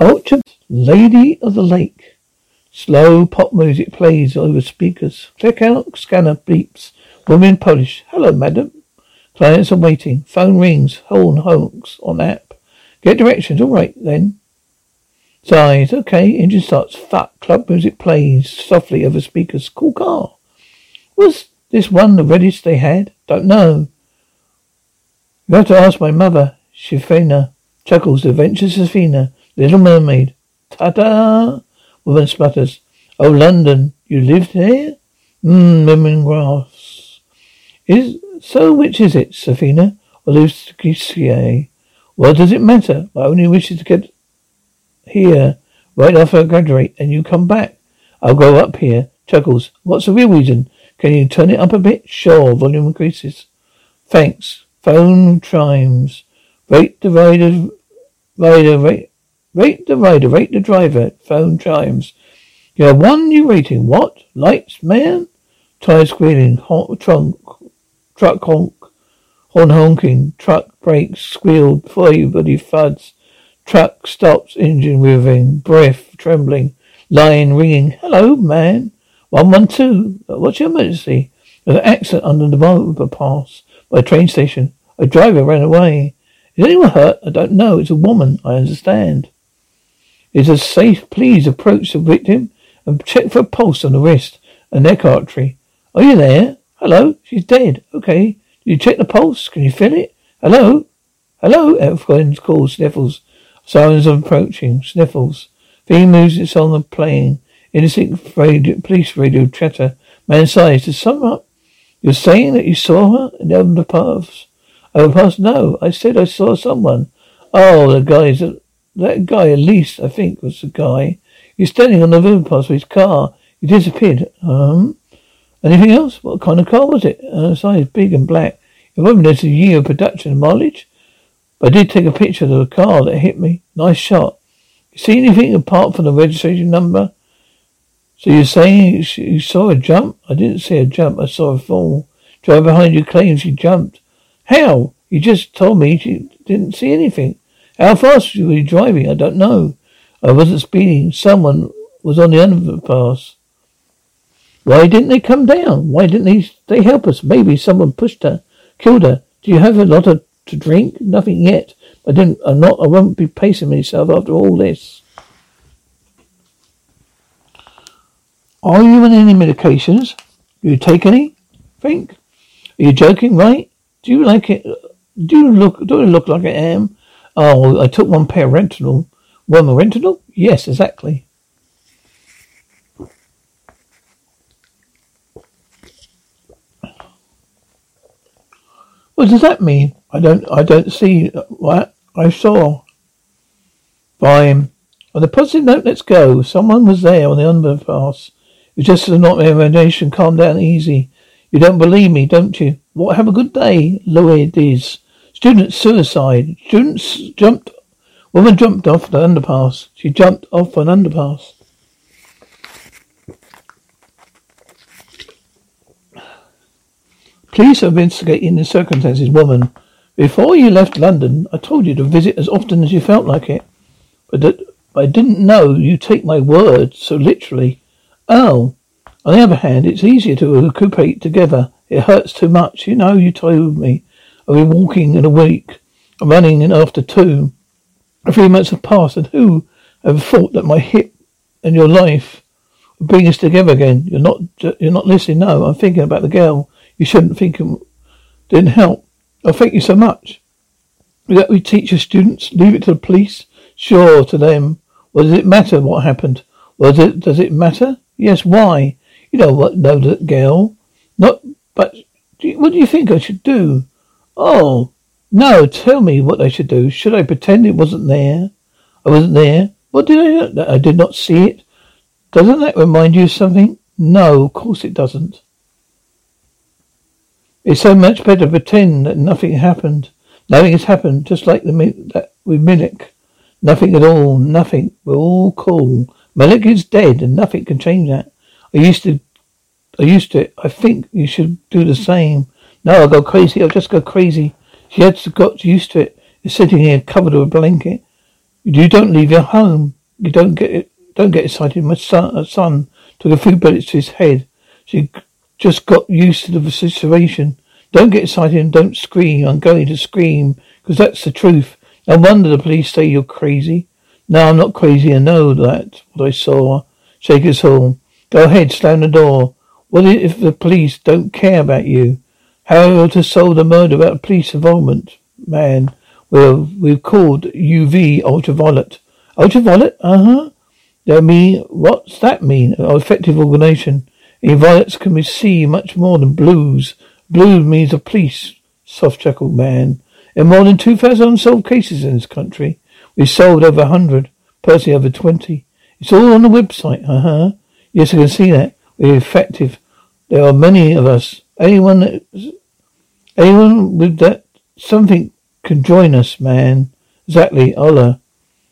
Orchard Lady of the Lake. Slow pop music plays over speakers. Check out scanner beeps. Women Polish. Hello, madam. Clients are waiting. Phone rings. Horn honks on app. Get directions. All right, then. Sighs. Okay. Engine starts. Fuck. Club music plays softly over speakers. Cool car. Was this one the reddest they had? Don't know. You have to ask my mother. Shifina. Chuckles. Adventure Safina. Little Mermaid. Ta-da! Woman sputters. Oh, London. You lived here? Mmm, lemongrass. Is, so which is it, Safina? Or Lucier? Well, does it matter? My only wish is to get here right after I graduate and you come back. I'll grow up here. Chuckles. What's the real reason? Can you turn it up a bit? Sure. Volume increases. Thanks. Phone chimes. Rate the rider, rider, rate, Rate the rider, rate the driver. Phone chimes. You have one new rating. What? Lights, man? Tire squealing. Honk, trunk, truck honk. Horn honking. Truck brakes squealed everybody thuds. Truck stops. Engine revving. Breath trembling. Line ringing. Hello, man. 112. Uh, what's your emergency? There's an accident under the overpass by a train station. A driver ran away. Is anyone hurt? I don't know. It's a woman. I understand. Is it safe? Please approach the victim and check for a pulse on the wrist and neck artery. Are you there? Hello? She's dead. Okay. Did you check the pulse? Can you feel it? Hello? Hello? Everyone's calls. Sniffles. Sirens are approaching. Sniffles. Theme music on the plane. Innocent radio, police radio chatter. Man sighs. To sum up, you're saying that you saw her in the overpass? Overpass? No. I said I saw someone. Oh, the guys that guy, at least, I think, was the guy. He's standing on the overpass with his car. He disappeared. Um, anything else? What kind of car was it? Uh, size big and black. It wasn't there's a year of production mileage. But I did take a picture of the car that hit me. Nice shot. You see anything apart from the registration number? So you're saying you saw a jump? I didn't see a jump. I saw a fall. Driver behind you claims she jumped. How? You just told me she didn't see anything. How fast were you driving? I don't know. I wasn't speeding. Someone was on the underpass. Why didn't they come down? Why didn't they, they help us? Maybe someone pushed her, killed her. Do you have a lot of, to drink? Nothing yet. I didn't. I'm not. I won't be pacing myself after all this. Are you on any medications? Do you take any? Think. Are you joking? Right? Do you like it? Do you look? Do I look like I am? Oh, I took one parental. One parental? Yes, exactly. What does that mean? I don't. I don't see what I saw. Fine. Um, on the positive note, let's go. Someone was there on the underpass. It's just not my imagination. Calm down, easy. You don't believe me, don't you? What? Have a good day, Louis. Student suicide. Students jumped Woman jumped off the underpass. She jumped off an underpass. Police are investigating the circumstances, woman. Before you left London, I told you to visit as often as you felt like it. But, that, I didn't know you take my word so literally. Oh. On the other hand, it's easier to recuperate together. It hurts too much. You know, you told me. I've been walking in a week, running in after two. A few months have passed, and who ever thought that my hip and your life would bring us together again? You're not, you're not listening. No, I'm thinking about the girl. You shouldn't think it didn't help. Oh, thank you so much. That we teach your students, leave it to the police. Sure, to them. Well, does it matter what happened? Well, does it, does it matter? Yes, why? You know what, know that girl. Not, but what do you think I should do? Oh, no, tell me what I should do. Should I pretend it wasn't there? I wasn't there? What did I, I did not see it? Doesn't that remind you of something? No, of course it doesn't. It's so much better to pretend that nothing happened. Nothing has happened, just like the that with Milik. Nothing at all, nothing. We're all cool. Milik is dead, and nothing can change that. I used to, I used to. I think you should do the same. No, I'll go crazy. I'll just go crazy. She had got used to it. You're sitting here covered with a blanket. You don't leave your home. You don't get it. Don't get excited. My son, uh, son took a few bullets to his head. She just got used to the situation. Don't get excited and don't scream. I'm going to scream because that's the truth. No wonder the police say you're crazy. No, I'm not crazy. I know that. What I saw. Shake his Hall. Go ahead, slam the door. What if the police don't care about you? How to solve the murder without police involvement? Man, well, we've called UV ultraviolet. Ultraviolet? Uh-huh. That mean, what's that mean? An effective organization. In Violets can be see much more than blues. Blue means a police, soft chuckled man. In more than 2,000 unsolved cases in this country. We've solved over a 100, personally over 20. It's all on the website, uh-huh. Yes, I can see that. We're effective. There are many of us. Anyone that, anyone with that something can join us, man. Exactly, Ola.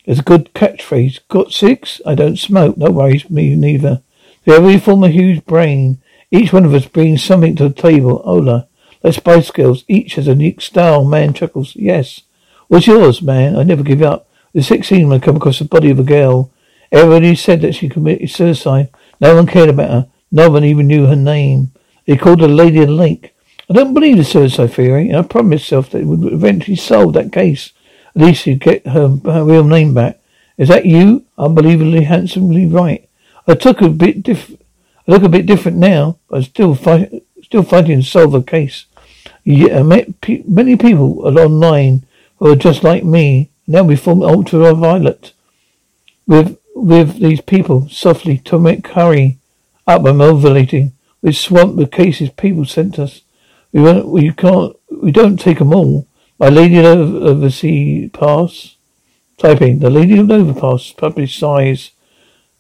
It's a good catchphrase. Got six? I don't smoke. No worries, for me neither. We form a huge brain. Each one of us brings something to the table. Ola, like Spice Girls, each has a unique style. Man chuckles. Yes. What's yours, man? I never give up. The 16 when I come across the body of a girl. Everybody said that she committed suicide. No one cared about her. No one even knew her name. They called her Lady of the Lake. I don't believe the suicide theory, and I promised myself that it would eventually solve that case. At least you'd get her, her real name back. Is that you? Unbelievably handsomely right. I took a bit diff- I look a bit different now, but I'm still fight- still fighting to solve a case. Yeah, I met pe- many people online who are just like me. Now we form ultraviolet. With with these people softly Tomek Curry up I'm ovulating. We're swamped with cases people sent us. We won't, we can't we don't take them all. My lady of oversea pass. Typing the lady of overpass published size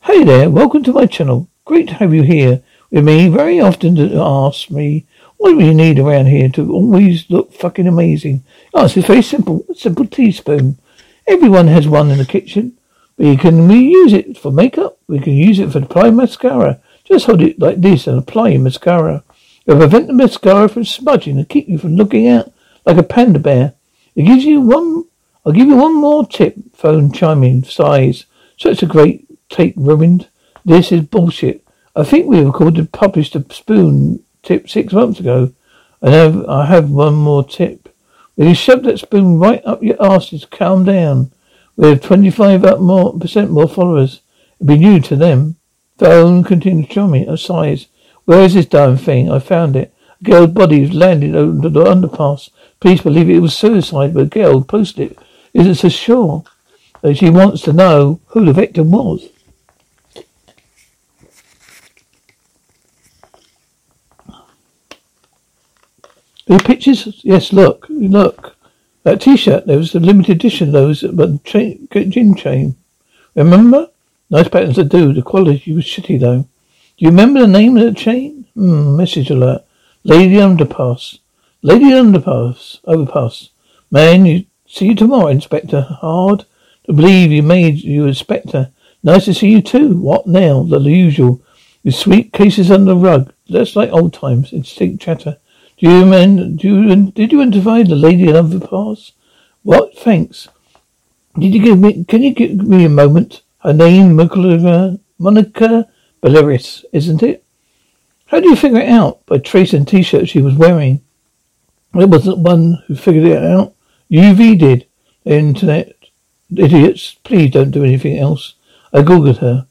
Hey there, welcome to my channel. Great to have you here with me. Very often to ask me, what do you need around here to always look fucking amazing? Oh, it's very simple. A simple teaspoon. Everyone has one in the kitchen. We can we use it for makeup. We can use it for applying mascara. Just hold it like this and apply your mascara. It'll prevent the mascara from smudging and keep you from looking out like a panda bear. It gives you one. I'll give you one more tip. Phone chiming size. Such a great tape ruined. This is bullshit. I think we recorded published a spoon tip six months ago. I have I have one more tip. When you shove that spoon right up your arses, calm down. We have twenty five up more percent more followers. It'd be new to them. Phone to me uh, a size. Where is this damn thing? I found it. A girl's body was landed under the underpass. Police believe it was suicide, but a girl posted it. Isn't so sure. She wants to know who the victim was. The pictures? Yes, look, look. That T-shirt, there was a limited edition. Those, but chain, gin chain. Remember? Nice patterns to do. The quality was shitty though. Do you remember the name of the chain? Hmm. Message alert. Lady Underpass. Lady Underpass. Overpass. Man, you see you tomorrow, Inspector. Hard. To believe you made you Inspector. Nice to see you too. What now? The usual. Your sweet cases under the rug. Just like old times. Instinct chatter. Do you man? Do you? Did you identify the lady Underpass? What? Thanks. Did you give me? Can you give me a moment? Her name, Monica, Monica Baleris, isn't it? How do you figure it out? By tracing t-shirt she was wearing. It wasn't one who figured it out. UV did. Internet. Idiots. Please don't do anything else. I googled her.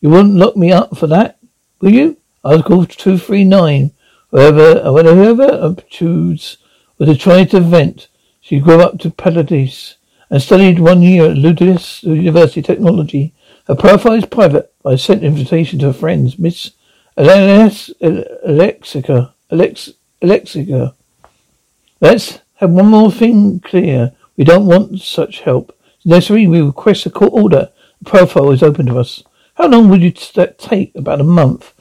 You wouldn't lock me up for that, will you? Article 239. Whoever, whoever choose was try to vent. She grew up to Paradise and studied one year at Lodz University Technology. Her profile is private. I sent an invitation to her friends, Miss Alexica. Alex, Alexica. Let's have one more thing clear. We don't want such help. Necessary we request a court order. The profile is open to us. How long would you take? About a month.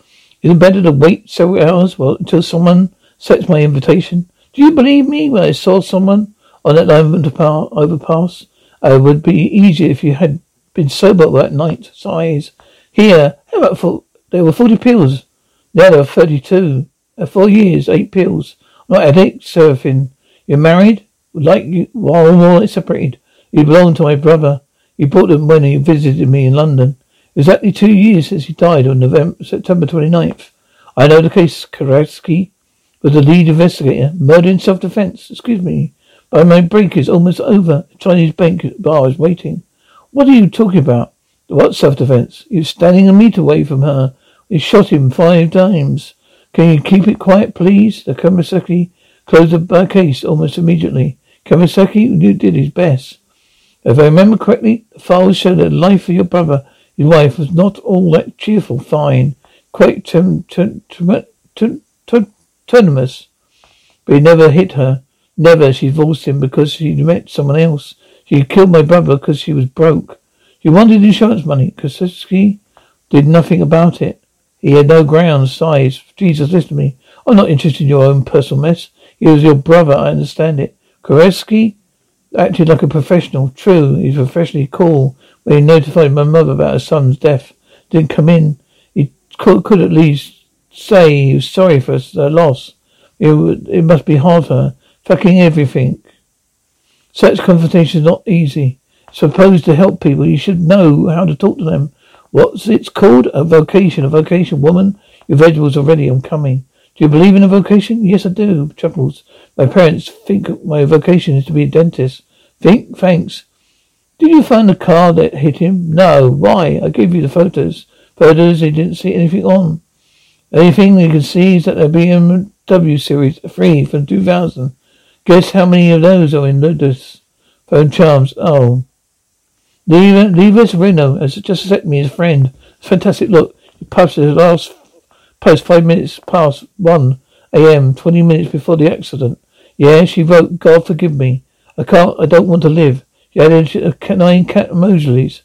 Is it better to wait several hours well, until someone sets my invitation? Do you believe me when I saw someone on that overpass? Uh, it would be easier if you had been sober that night. Size. Here, how about for, there were 40 pills. Now there are 32. Uh, four years, eight pills. Not addict, surfing. You're married? Like you, while more separated. You belong to my brother. You bought them when he visited me in London. Exactly two years since he died on November, September 29th. I know the case. Karatsky was the lead investigator. Murder in self-defense. Excuse me. But my break is almost over. Chinese bank bar is waiting. What are you talking about? What self-defense? You're standing a meter away from her. We shot him five times. Can you keep it quiet, please? The Kamasaki closed the case almost immediately. Kamasaki did his best. If I remember correctly, the files show that the life of your brother his wife was not all that cheerful, fine, quite autonomous, but he never hit her. Never. She divorced him because she met someone else. She killed my brother because she was broke. She wanted insurance money. Kosinski did nothing about it. He had no grounds, size. Jesus, listen to me. I'm not interested in your own personal mess. He was your brother, I understand it. Koreski acted like a professional. True, he's professionally cool, when he notified my mother about her son's death, didn't come in. He could, could at least say he was sorry for her loss. It, it must be hard for her. Fucking everything. Such confrontation is not easy. supposed to help people. You should know how to talk to them. What's it called? A vocation. A vocation, woman. Your vegetables are ready. I'm coming. Do you believe in a vocation? Yes, I do. Chuckles. My parents think my vocation is to be a dentist. Think? Thanks. Did you find the car that hit him? No. Why? I gave you the photos. Photos he didn't see anything on. The only thing you can see is that the BMW Series 3 from 2000. Guess how many of those are in Lotus? Phone charms. Oh. Leave, leave us Reno has just accepted me a friend. Fantastic. Look, he posted his last post five minutes past 1 a.m., 20 minutes before the accident. Yeah, she wrote, God forgive me. I can't, I don't want to live. She uh, added nine cat emojis.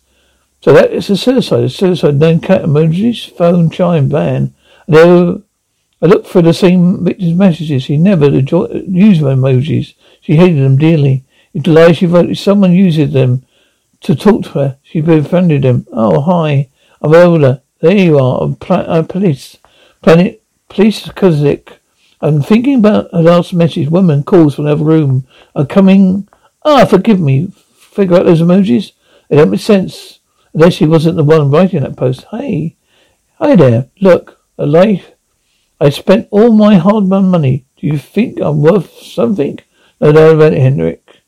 So that is a suicide. A suicide, nine cat emojis, phone, chime, van. And I looked for the same victim's messages. He never used emojis. She hated them dearly. It lies she wrote, someone uses them to talk to her. She befriended them. Oh, hi. I'm Ola. There you are. Pla- uh, police. Planet. Police Kozik. I'm thinking about her last message. Woman calls from another room. I'm coming. Ah, forgive me figure out those emojis? It don't make sense. Unless she wasn't the one writing that post. Hey. Hi there. Look. A life. I spent all my hard-earned money. Do you think I'm worth something? No doubt about Henrik.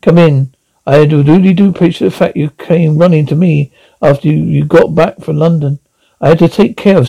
Come in. I really do appreciate the fact you came running to me after you, you got back from London. I had to take care of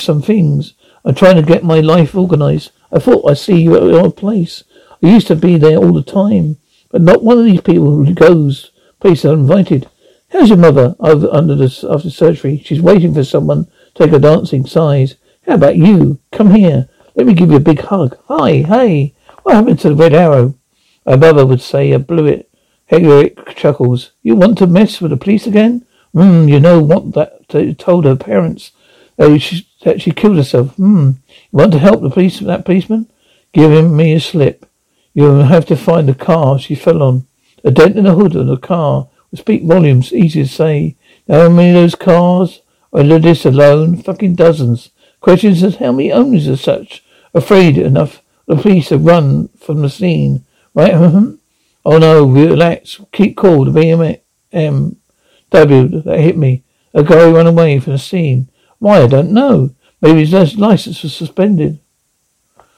Some things. I'm trying to get my life organized. I thought I'd see you at your place. I used to be there all the time, but not one of these people who goes places uninvited. How's your mother over under the after surgery? She's waiting for someone to take a dancing size. How about you? Come here. Let me give you a big hug. Hi, hey. What happened to the red arrow? My mother would say I blew it. Henrik chuckles. You want to mess with the police again? Hmm, you know what that told her parents? That she, that she killed herself. Hmm. You want to help the police that policeman? Give him me a slip. You'll have to find the car she fell on. A dent in the hood of the car would speak volumes. Easy to say. How many of those cars are in this alone? Fucking dozens. Questions as how many owners are such afraid enough the police have run from the scene. Right? oh no, relax. Keep cool. The BMW that hit me. A guy ran away from the scene. Why? I don't know. Maybe his license was suspended.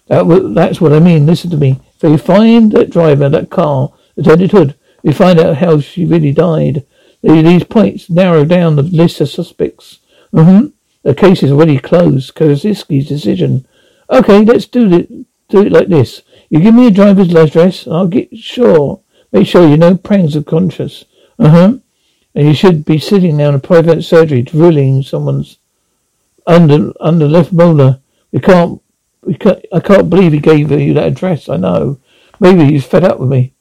That, that's what I mean. Listen to me. So you find that driver, that car, dented hood. We find out how she really died. These points narrow down the list of suspects. Mm-hmm. The case is already closed. Kozinski's decision. Okay, let's do it. Do it like this. You give me a driver's address, I'll get sure. Make sure you know prangs of conscience. Uh huh. And you should be sitting now in a private surgery, drilling someone's under under left molar. We can't We can't, I can't believe he gave you that address. I know. Maybe he's fed up with me.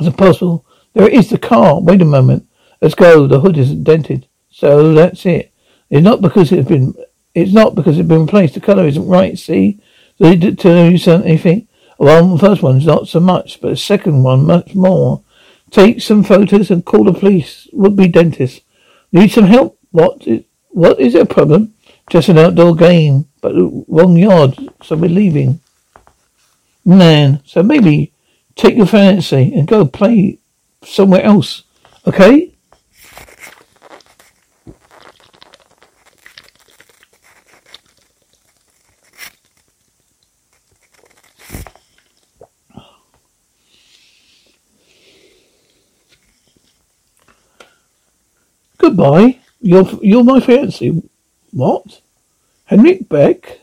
Is it possible? There is the car. Wait a moment. Let's go. The hood isn't dented. So that's it. It's not because it's been. It's not because it's been replaced. The colour isn't right. See? So did tell you anything? Well, the first one's not so much, but the second one much more. Take some photos and call the police. Would be dentist. Need some help? What? Is, what is it a problem? Just an outdoor game, but wrong yard, so we're leaving. Man, so maybe take your fancy and go play somewhere else, okay? Goodbye. You're you're my fancy. What? Henrik Beck?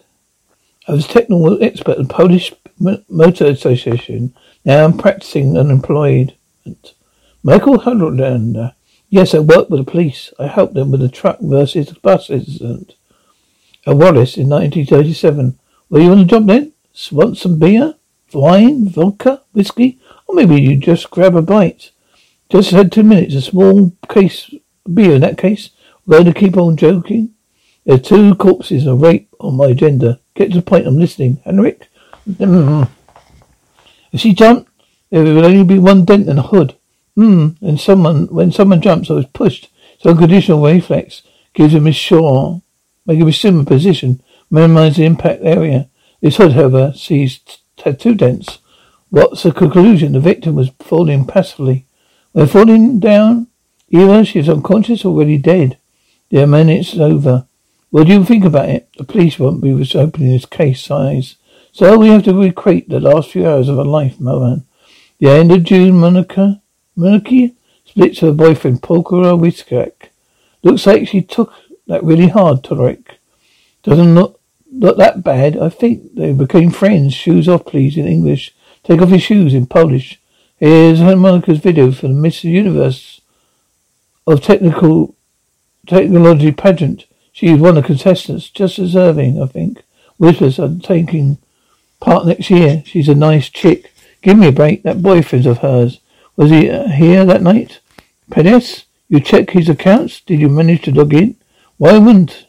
I was technical expert at the Polish Motor Association. Now I'm practicing unemployed. Michael Hunterlander. Yes, I worked with the police. I helped them with the truck versus bus incident. At Wallace in 1937. Were you on the job then? Want some beer? Wine? Vodka? Whiskey? Or maybe you just grab a bite. Just had two minutes. A small case beer in that case. Going to keep on joking. There are two corpses of rape on my agenda. Get to the point, I'm listening. Henrik? Mm-hmm. If she jumped, there would only be one dent in the hood. Hmm. And someone, when someone jumps, I was pushed. So unconditional reflex gives him a shore, make him a similar position, minimize the impact area. This hood, however, sees two dents. What's the conclusion? The victim was falling passively. When falling down, either she was unconscious or already dead. The minute's over. What do you think about it? The police won't be opening this case size. So we have to recreate the last few hours of her life, Mohan. The end of June, Monica, Monica splits her boyfriend, Polkara Wiskak. Looks like she took that really hard, Torek. Doesn't look, look that bad. I think they became friends. Shoes off, please, in English. Take off your shoes in Polish. Here's Monica's video for the Miss Universe of Technical Technology pageant. She's one of the contestants, just deserving, I think. Whispers are taking part next year. She's a nice chick. Give me a break. That boyfriend of hers. Was he uh, here that night? Pedes? You check his accounts? Did you manage to log in? Why wouldn't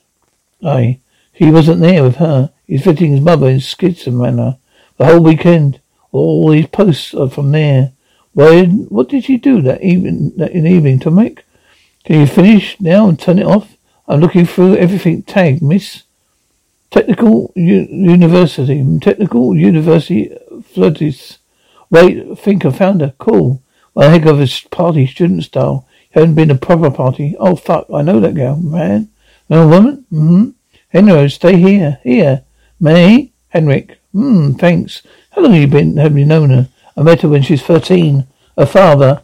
I? He wasn't there with her. He's visiting his mother in Skidson the whole weekend. All these posts are from there. Why? What did you do that evening? That in evening, Tomek? Can you finish now and turn it off? I'm looking through everything. Tag, miss. Technical U- University. Technical University Flirties. Wait, think I found her. Cool. Well, heck of a party, student style. Hadn't been a proper party. Oh, fuck. I know that girl. Man. No woman? Mm-hmm. Henry, stay here. Here. May? Henrik. Hmm, thanks. How long have you been, have you known her? I met her when she was 13. Her father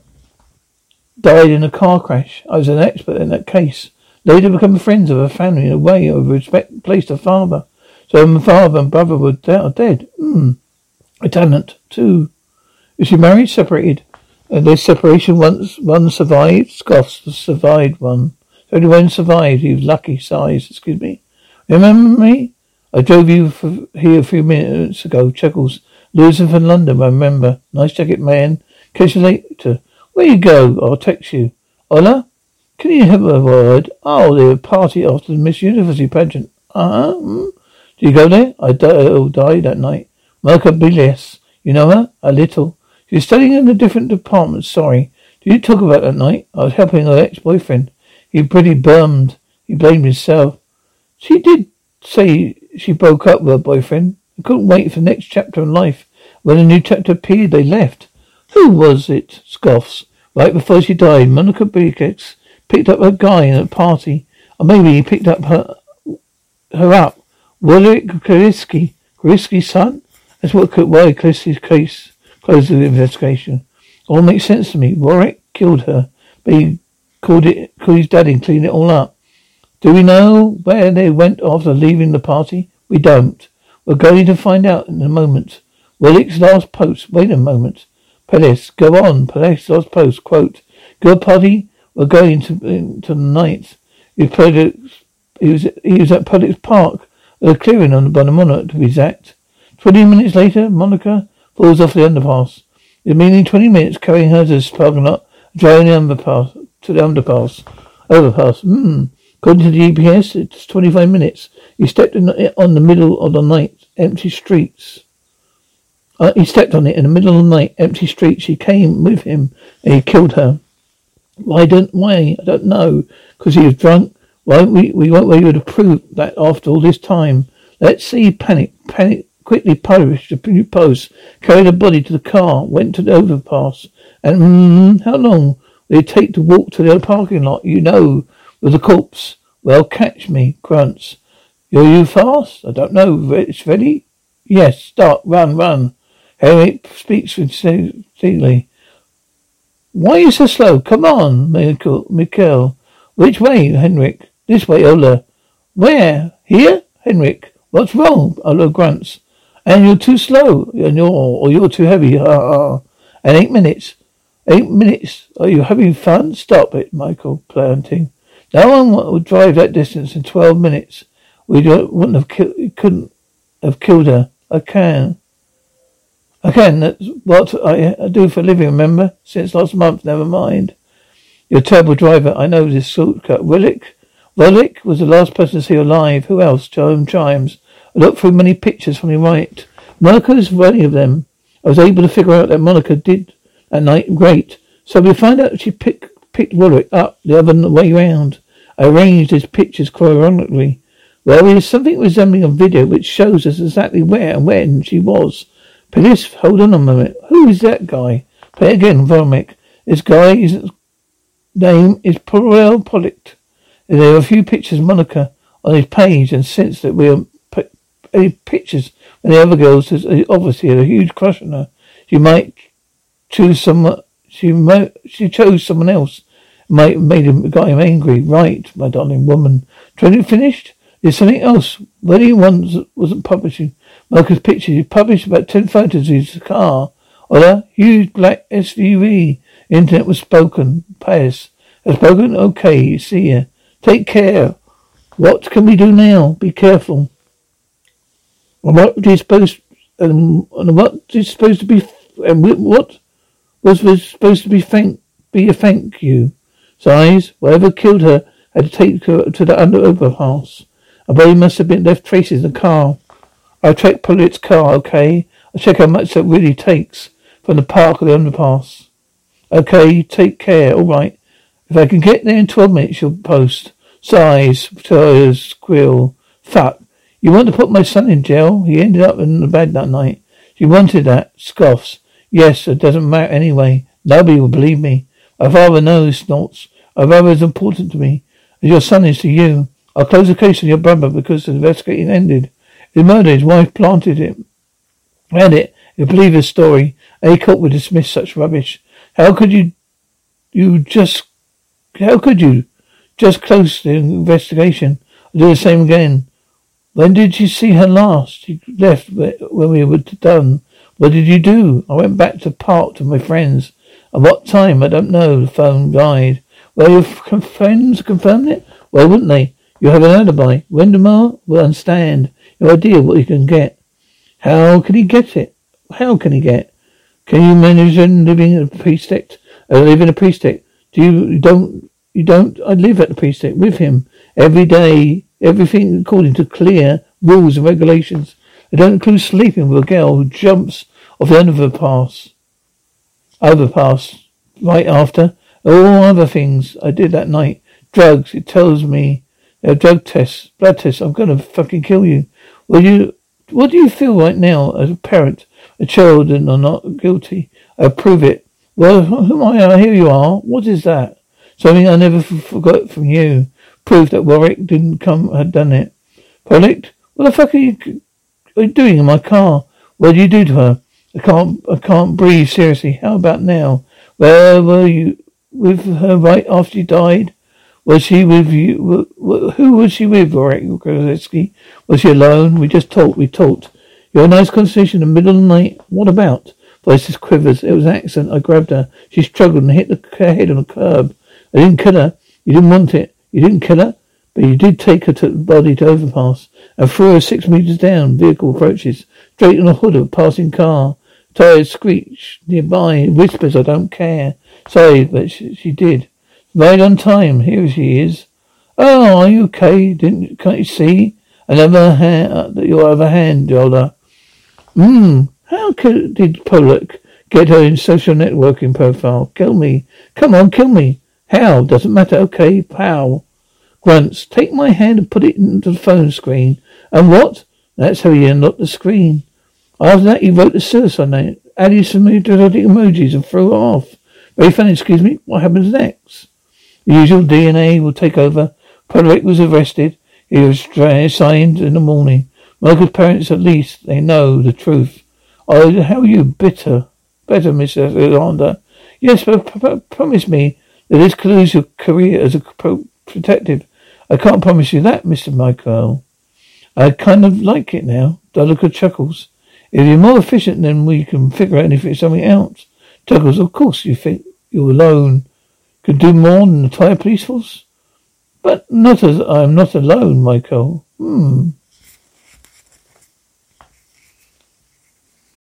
died in a car crash. I was an expert in that case. Later become friends of her family in a way of respect placed her father. So my father and brother were dead. Hmm. A tenant, too. Is she married? Separated? And this separation once one survived? Scoffs survived one. Only one survived. He was lucky size, excuse me. Remember me? I drove you for, here a few minutes ago, Chuckles. Losing from London, I remember. Nice jacket, man. Catch you later. Where you go? I'll text you. Ola? Can you have a word? Oh, the party after the Miss University pageant. Uh-huh. Mm. Did you go there? I di- died that night. Monica Bilias. You know her? A little. She's studying in a different department, sorry. Did you talk about that night? I was helping her ex-boyfriend. He pretty bummed. He blamed himself. She did say she broke up with her boyfriend. I couldn't wait for the next chapter in life. When a new chapter appeared, they left. Who was it? Scoffs. Right before she died, Monica Brikix picked up a guy in a party. Or maybe he picked up her her up. Warwick Kaliski. Kaliski's son? That's what could why Kaliski's case closed the investigation. All makes sense to me. Warwick killed her, but he called it called his daddy and cleaned it all up. Do we know where they went after leaving the party? We don't. We're going to find out in a moment. Willick's last post. Wait a moment. Police, go on. Police last post. Quote. Good party. We're going to the night. He he was he was at Pullett's Park, a clearing on the Monarch to be exact. Twenty minutes later, Monica falls off the underpass. Remaining twenty minutes carrying her to the parking lot, driving the underpass to the underpass. Overpass. Hmm. According to the GPS, it's 25 minutes. He stepped the, on the middle of the night, empty streets. Uh, he stepped on it in the middle of the night, empty streets. She came with him and he killed her. Why don't, why? I don't know. Because he was drunk. Why we, we won't able to prove that after all this time. Let's see. Panic, panic, quickly published a new post, carried the body to the car, went to the overpass. And mm, how long will it take to walk to the parking lot? You know, with a corpse. Well, catch me, grunts. You're you fast? I don't know. It's ready? Yes, start, run, run. Henry speaks sincerely. Why are you so slow? Come on, Mikhail. Which way, Henrik? This way, Ola. Where? Here? Henrik. What's wrong? Ola grunts. And you're too slow, and you're, or you're too heavy. Ha ha. And eight minutes. Eight minutes. Are you having fun? Stop it, Michael, planting. No one would drive that distance in twelve minutes. We wouldn't have couldn't have killed her. I can. Can. That's what I do for a living, remember? Since last month, never mind. You're a terrible driver. I know this shortcut. Willick? Willick was the last person to see you alive. Who else? Joan Chimes. I looked through many pictures from your right. Monica's many of them. I was able to figure out that Monica did that night. Great. So we find out she picked picked Willick up the other way round. I arranged his pictures chronologically. Well, there is something resembling a video which shows us exactly where and when she was. Police, hold on a moment. Who is that guy? Play again, Vomic. This guy, his name is Pavel Polikt. There are a few pictures of Monica on his page, and since that we are any pictures when the other girls has obviously had a huge crush on her, she might choose someone. She might she chose someone else might made him got him angry. Right, my darling woman. Training finished? There's something else. He once wasn't publishing Marcus pictures, he published about ten photos of his car. Or a huge black SUV. Internet was spoken. Paris. Has spoken? Okay, see ya. Take care. What can we do now? Be careful. And what do you suppose and, and what you supposed to be and what was, was supposed to be thank be a thank you. Size, whatever killed her had to take her to the under overpass. A body must have been left traces in the car. I check Pollitt's car, okay? I check how much that really takes from the park of the underpass. Okay, take care, alright. If I can get there in twelve minutes, you'll post. Sighs, tires, squeal. Fuck. You want to put my son in jail? He ended up in the bed that night. She wanted that. Scoffs. Yes, it doesn't matter anyway. Nobody will believe me. My father knows, snorts. My brother is important to me, as your son is to you. I'll close the case on your brother because the investigation ended. His murder, his wife planted it. And it, you believe his story. A court would dismiss such rubbish. How could you, you just, how could you just close the investigation? I'll do the same again. When did you see her last? She left when we were done. What did you do? I went back to park to my friends. At what time? I don't know. The phone died. Well, your friends confirmed it? Well, wouldn't they? You have an alibi. Wendemar will understand your idea what you can get. How can he get it? How can he get? Can you manage living in a precinct? Uh, live in a precinct? Do you, you don't? You don't? I live at the precinct with him every day. Everything according to clear rules and regulations. I don't include sleeping with a girl who jumps off the overpass. Overpass. Right after. All other things I did that night. Drugs. It tells me. Drug tests. Blood tests. I'm gonna fucking kill you. Will you? What do you feel right now as a parent? The children are not guilty. I prove it. Well, who am I? Here you are. What is that? Something I never f- forgot from you. Proof that Warwick didn't come had done it. Pollock, what the fuck are you are you doing in my car? What did you do to her? I can't, I can't breathe. Seriously, how about now? Where were you with her right after she died? Was she with you? Who was she with, Goretsky? Was she alone? We just talked. We talked. You had a nice conversation in the middle of the night. What about? Voices quivers. It was an accident. I grabbed her. She struggled and hit the head on the curb. I didn't kill her. You didn't want it. You didn't kill her, but you did take her to the body to overpass and threw her six meters down. Vehicle approaches, straight on the hood of a passing car. Tires screech nearby. Whispers, I don't care. Sorry, but she, she did. Right on time. Here she is. Oh, are you okay? Didn't can't you see? Another hand, uh, your other hand, Yola. Hmm. How could, did Pollock get her in social networking profile? Kill me. Come on, kill me. How? Doesn't matter. Okay, how? Grunts. Take my hand and put it into the phone screen. And what? That's how he unlocked the screen. After that, he wrote the suicide note, added some emojis and threw it off. Very funny, excuse me. What happens next? The usual DNA will take over. Pollock was arrested. He was signed in the morning. Michael's parents, at least, they know the truth. Oh, how are you bitter? Better, Miss Alexander. Yes, but promise me that this lose your career as a pro- detective. I can't promise you that, Mr. Michael. I kind of like it now. Dudley chuckles. If you're more efficient, then we can figure out if it's something else. Chuckles, of course you think you're alone could do more than the entire police force? But not as I am not alone, Michael. Hmm.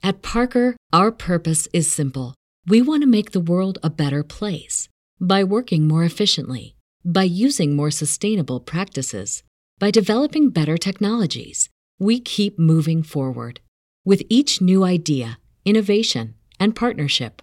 At Parker, our purpose is simple. We want to make the world a better place by working more efficiently, by using more sustainable practices, by developing better technologies. We keep moving forward. With each new idea, innovation, and partnership,